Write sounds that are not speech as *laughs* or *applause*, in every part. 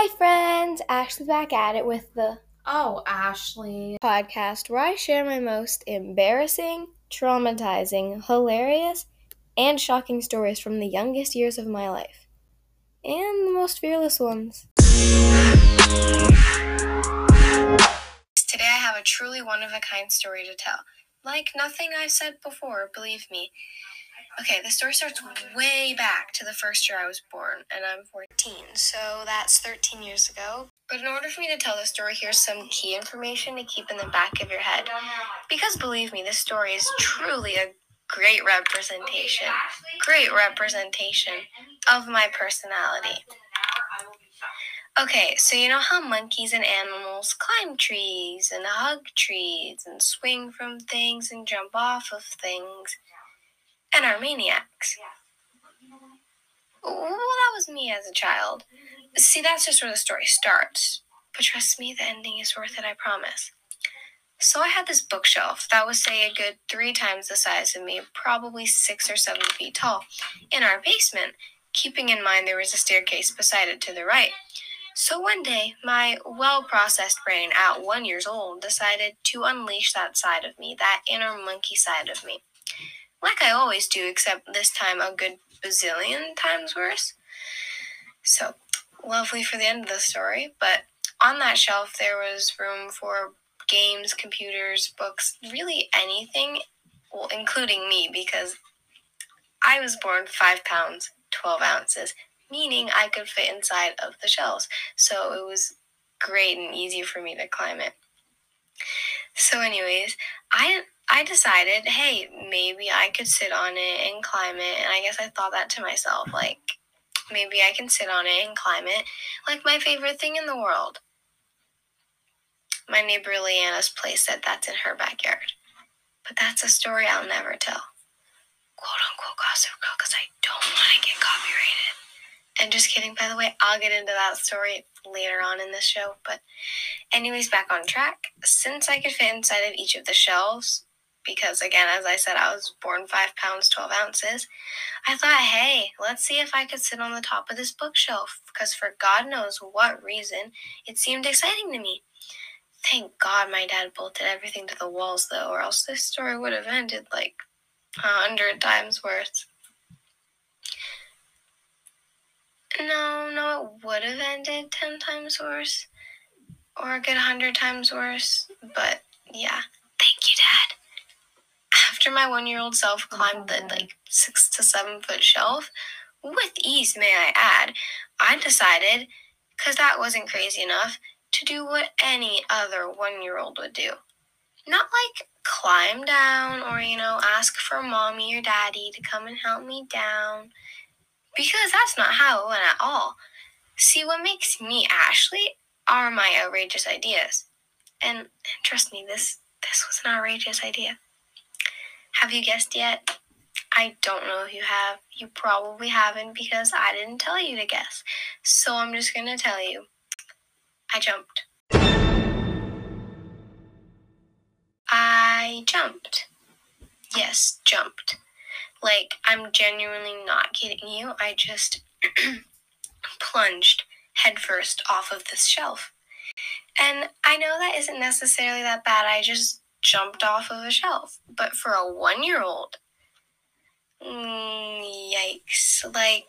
Hi, friends! Ashley back at it with the Oh, Ashley. podcast where I share my most embarrassing, traumatizing, hilarious, and shocking stories from the youngest years of my life. And the most fearless ones. Today I have a truly one of a kind story to tell. Like nothing I've said before, believe me. Okay, the story starts way back to the first year I was born, and I'm 14, so that's 13 years ago. But in order for me to tell the story, here's some key information to keep in the back of your head. Because believe me, this story is truly a great representation, great representation of my personality. Okay, so you know how monkeys and animals climb trees and hug trees and swing from things and jump off of things and are maniacs? Well, that was me as a child. See, that's just where the story starts. But trust me, the ending is worth it, I promise. So I had this bookshelf that was, say, a good three times the size of me, probably six or seven feet tall, in our basement, keeping in mind there was a staircase beside it to the right. So one day, my well processed brain at one years old decided to unleash that side of me, that inner monkey side of me. Like I always do, except this time a good bazillion times worse. So, lovely for the end of the story, but on that shelf there was room for games, computers, books, really anything, well, including me, because I was born five pounds, 12 ounces, meaning I could fit inside of the shelves. So it was great and easy for me to climb it. So, anyways, I I decided, hey, maybe I could sit on it and climb it. And I guess I thought that to myself, mm-hmm. like, maybe I can sit on it and climb it, like my favorite thing in the world. My neighbor Leanna's place said that's in her backyard. But that's a story I'll never tell. Quote unquote gossip girl, because I don't want to get copyrighted. And just kidding, by the way, I'll get into that story later on in this show. But, anyways, back on track. Since I could fit inside of each of the shelves, because again, as I said, I was born five pounds, 12 ounces, I thought, hey, let's see if I could sit on the top of this bookshelf. Because for God knows what reason, it seemed exciting to me. Thank God my dad bolted everything to the walls, though, or else this story would have ended like a hundred times worse. No, no, it would have ended 10 times worse. Or a good 100 times worse. But yeah. After my one year old self climbed the mm-hmm. like six to seven foot shelf, with ease, may I add, I decided, because that wasn't crazy enough, to do what any other one year old would do. Not like climb down or, you know, ask for mommy or daddy to come and help me down because that's not how it went at all. See, what makes me Ashley are my outrageous ideas. And trust me, this this was an outrageous idea. Have you guessed yet? I don't know if you have. You probably haven't because I didn't tell you to guess. So I'm just going to tell you. I jumped. I jumped. Yes, jumped. Like, I'm genuinely not kidding you. I just *clears throat* plunged headfirst off of this shelf. And I know that isn't necessarily that bad. I just jumped off of a shelf. But for a one year old, mm, yikes. Like,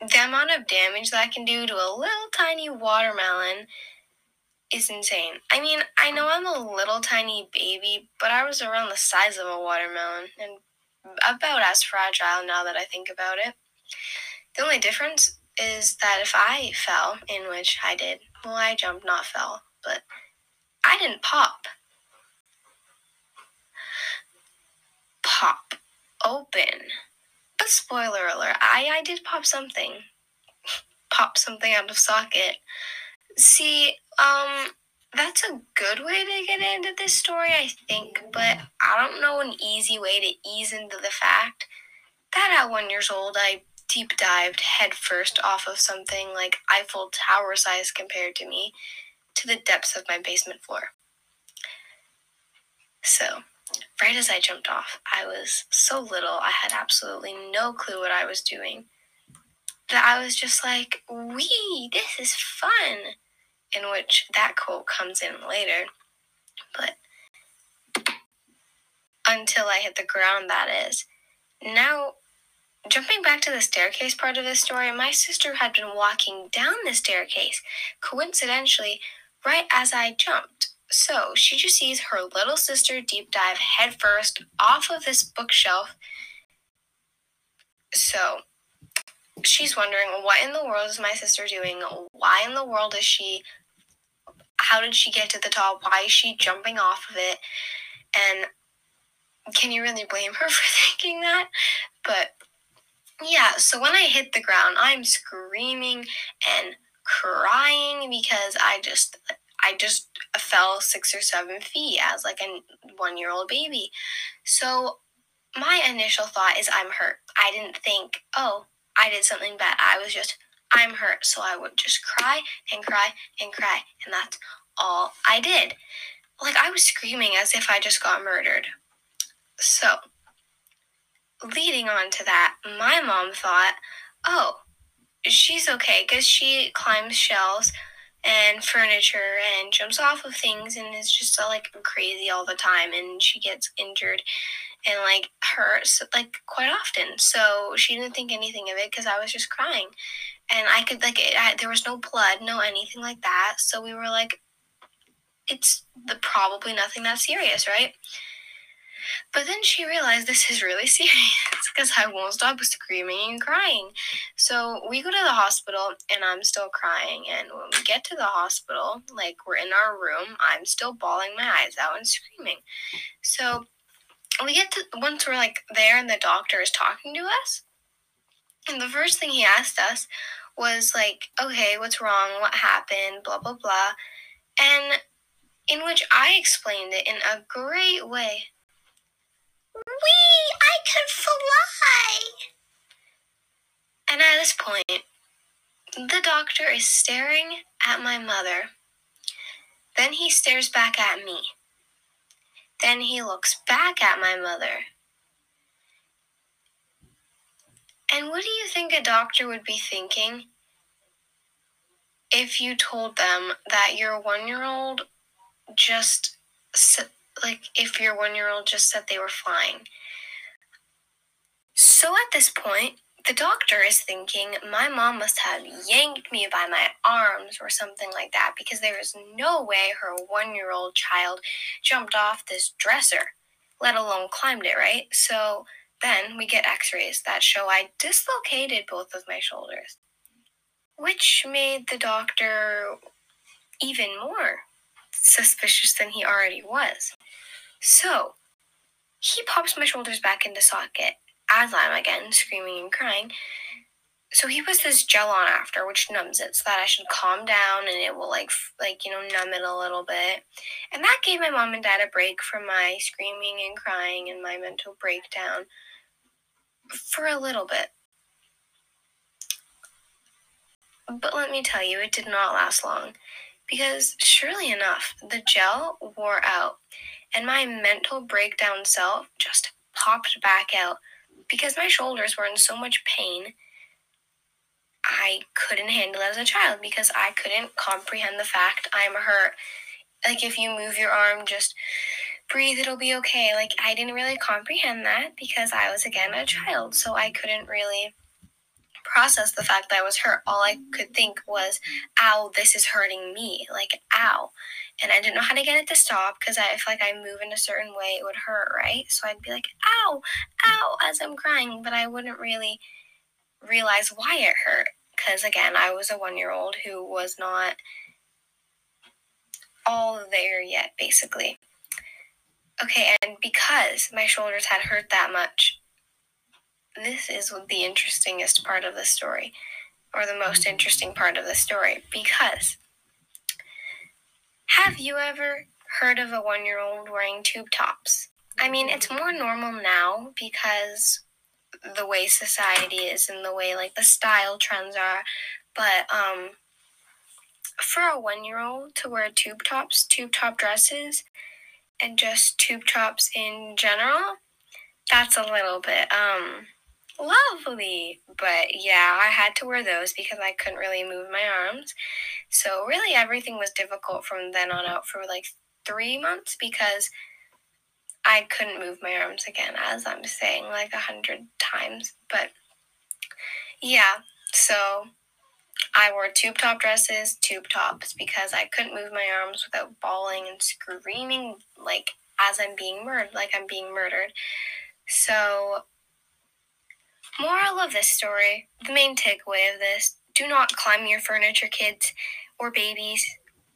the amount of damage that can do to a little tiny watermelon is insane. I mean, I know I'm a little tiny baby, but I was around the size of a watermelon and about as fragile now that I think about it. The only difference is that if I fell, in which I did, well, I jumped, not fell, but I didn't pop. Pop open. But spoiler alert, I, I did pop something. *laughs* pop something out of socket. See, um, that's a good way to get into this story, I think, but I don't know an easy way to ease into the fact that at one years old I deep dived headfirst off of something like Eiffel Tower size compared to me to the depths of my basement floor. So, right as I jumped off, I was so little I had absolutely no clue what I was doing. that I was just like, "Wee, this is fun." In which that quote comes in later, but until I hit the ground, that is. Now, jumping back to the staircase part of this story, my sister had been walking down the staircase, coincidentally, right as I jumped. So she just sees her little sister deep dive headfirst off of this bookshelf. So she's wondering what in the world is my sister doing? Why in the world is she? How did she get to the top? Why is she jumping off of it? And can you really blame her *laughs* for thinking that? But yeah, so when I hit the ground, I'm screaming and crying because I just I just fell six or seven feet as like a one year old baby. So my initial thought is I'm hurt. I didn't think, oh, I did something bad. I was just, I'm hurt. So I would just cry and cry and cry. And that's all I did. Like I was screaming as if I just got murdered. So, leading on to that, my mom thought, oh, she's okay because she climbs shelves and furniture and jumps off of things and is just uh, like crazy all the time and she gets injured and like hurts like quite often. So she didn't think anything of it because i was just crying. And i could like it, I, there was no blood no anything like that. So we were like it's the probably nothing that serious right but then she realized this is really *laughs* serious because I won't stop screaming and crying. So we go to the hospital and I'm still crying. And when we get to the hospital, like we're in our room, I'm still bawling my eyes out and screaming. So we get to once we're like there and the doctor is talking to us. And the first thing he asked us was like, okay, what's wrong? What happened? Blah, blah, blah. And in which I explained it in a great way Wee, I can fly! And at this point, the doctor is staring at my mother. Then he stares back at me. Then he looks back at my mother. And what do you think a doctor would be thinking if you told them that your one year old just like if your one year old just said they were flying. So at this point, the doctor is thinking my mom must have yanked me by my arms or something like that because there is no way her one year old child jumped off this dresser, let alone climbed it, right? So then we get x rays that show I dislocated both of my shoulders, which made the doctor even more suspicious than he already was. So, he pops my shoulders back into socket as I'm again screaming and crying. So he puts this gel on after, which numbs it, so that I should calm down and it will like like you know numb it a little bit. And that gave my mom and dad a break from my screaming and crying and my mental breakdown for a little bit. But let me tell you, it did not last long because surely enough, the gel wore out and my mental breakdown self just popped back out because my shoulders were in so much pain. I couldn't handle it as a child because I couldn't comprehend the fact I'm hurt. Like, if you move your arm, just breathe, it'll be okay. Like, I didn't really comprehend that because I was, again, a child, so I couldn't really process the fact that I was hurt. All I could think was, ow, this is hurting me. Like, ow. And I didn't know how to get it to stop because I feel like I move in a certain way, it would hurt, right? So I'd be like, ow, ow, as I'm crying, but I wouldn't really realize why it hurt. Because again, I was a one year old who was not all there yet, basically. Okay, and because my shoulders had hurt that much, this is the interestingest part of the story, or the most interesting part of the story, because have you ever heard of a one year old wearing tube tops? I mean, it's more normal now because the way society is and the way like the style trends are, but um for a one year old to wear tube tops, tube top dresses, and just tube tops in general, that's a little bit um lovely. But yeah, I had to wear those because I couldn't really move my arms. So really everything was difficult from then on out for like three months because I couldn't move my arms again, as I'm saying like a hundred times. But yeah, so I wore tube top dresses, tube tops, because I couldn't move my arms without bawling and screaming like as I'm being murdered, like I'm being murdered. So, moral of this story, the main takeaway of this do not climb your furniture, kids, or babies,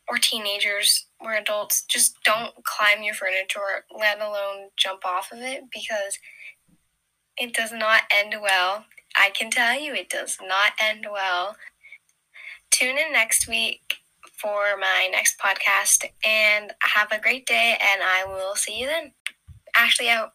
or teenagers, or adults. Just don't climb your furniture, let alone jump off of it, because it does not end well. I can tell you it does not end well. Tune in next week for my next podcast and have a great day and I will see you then. Ashley out.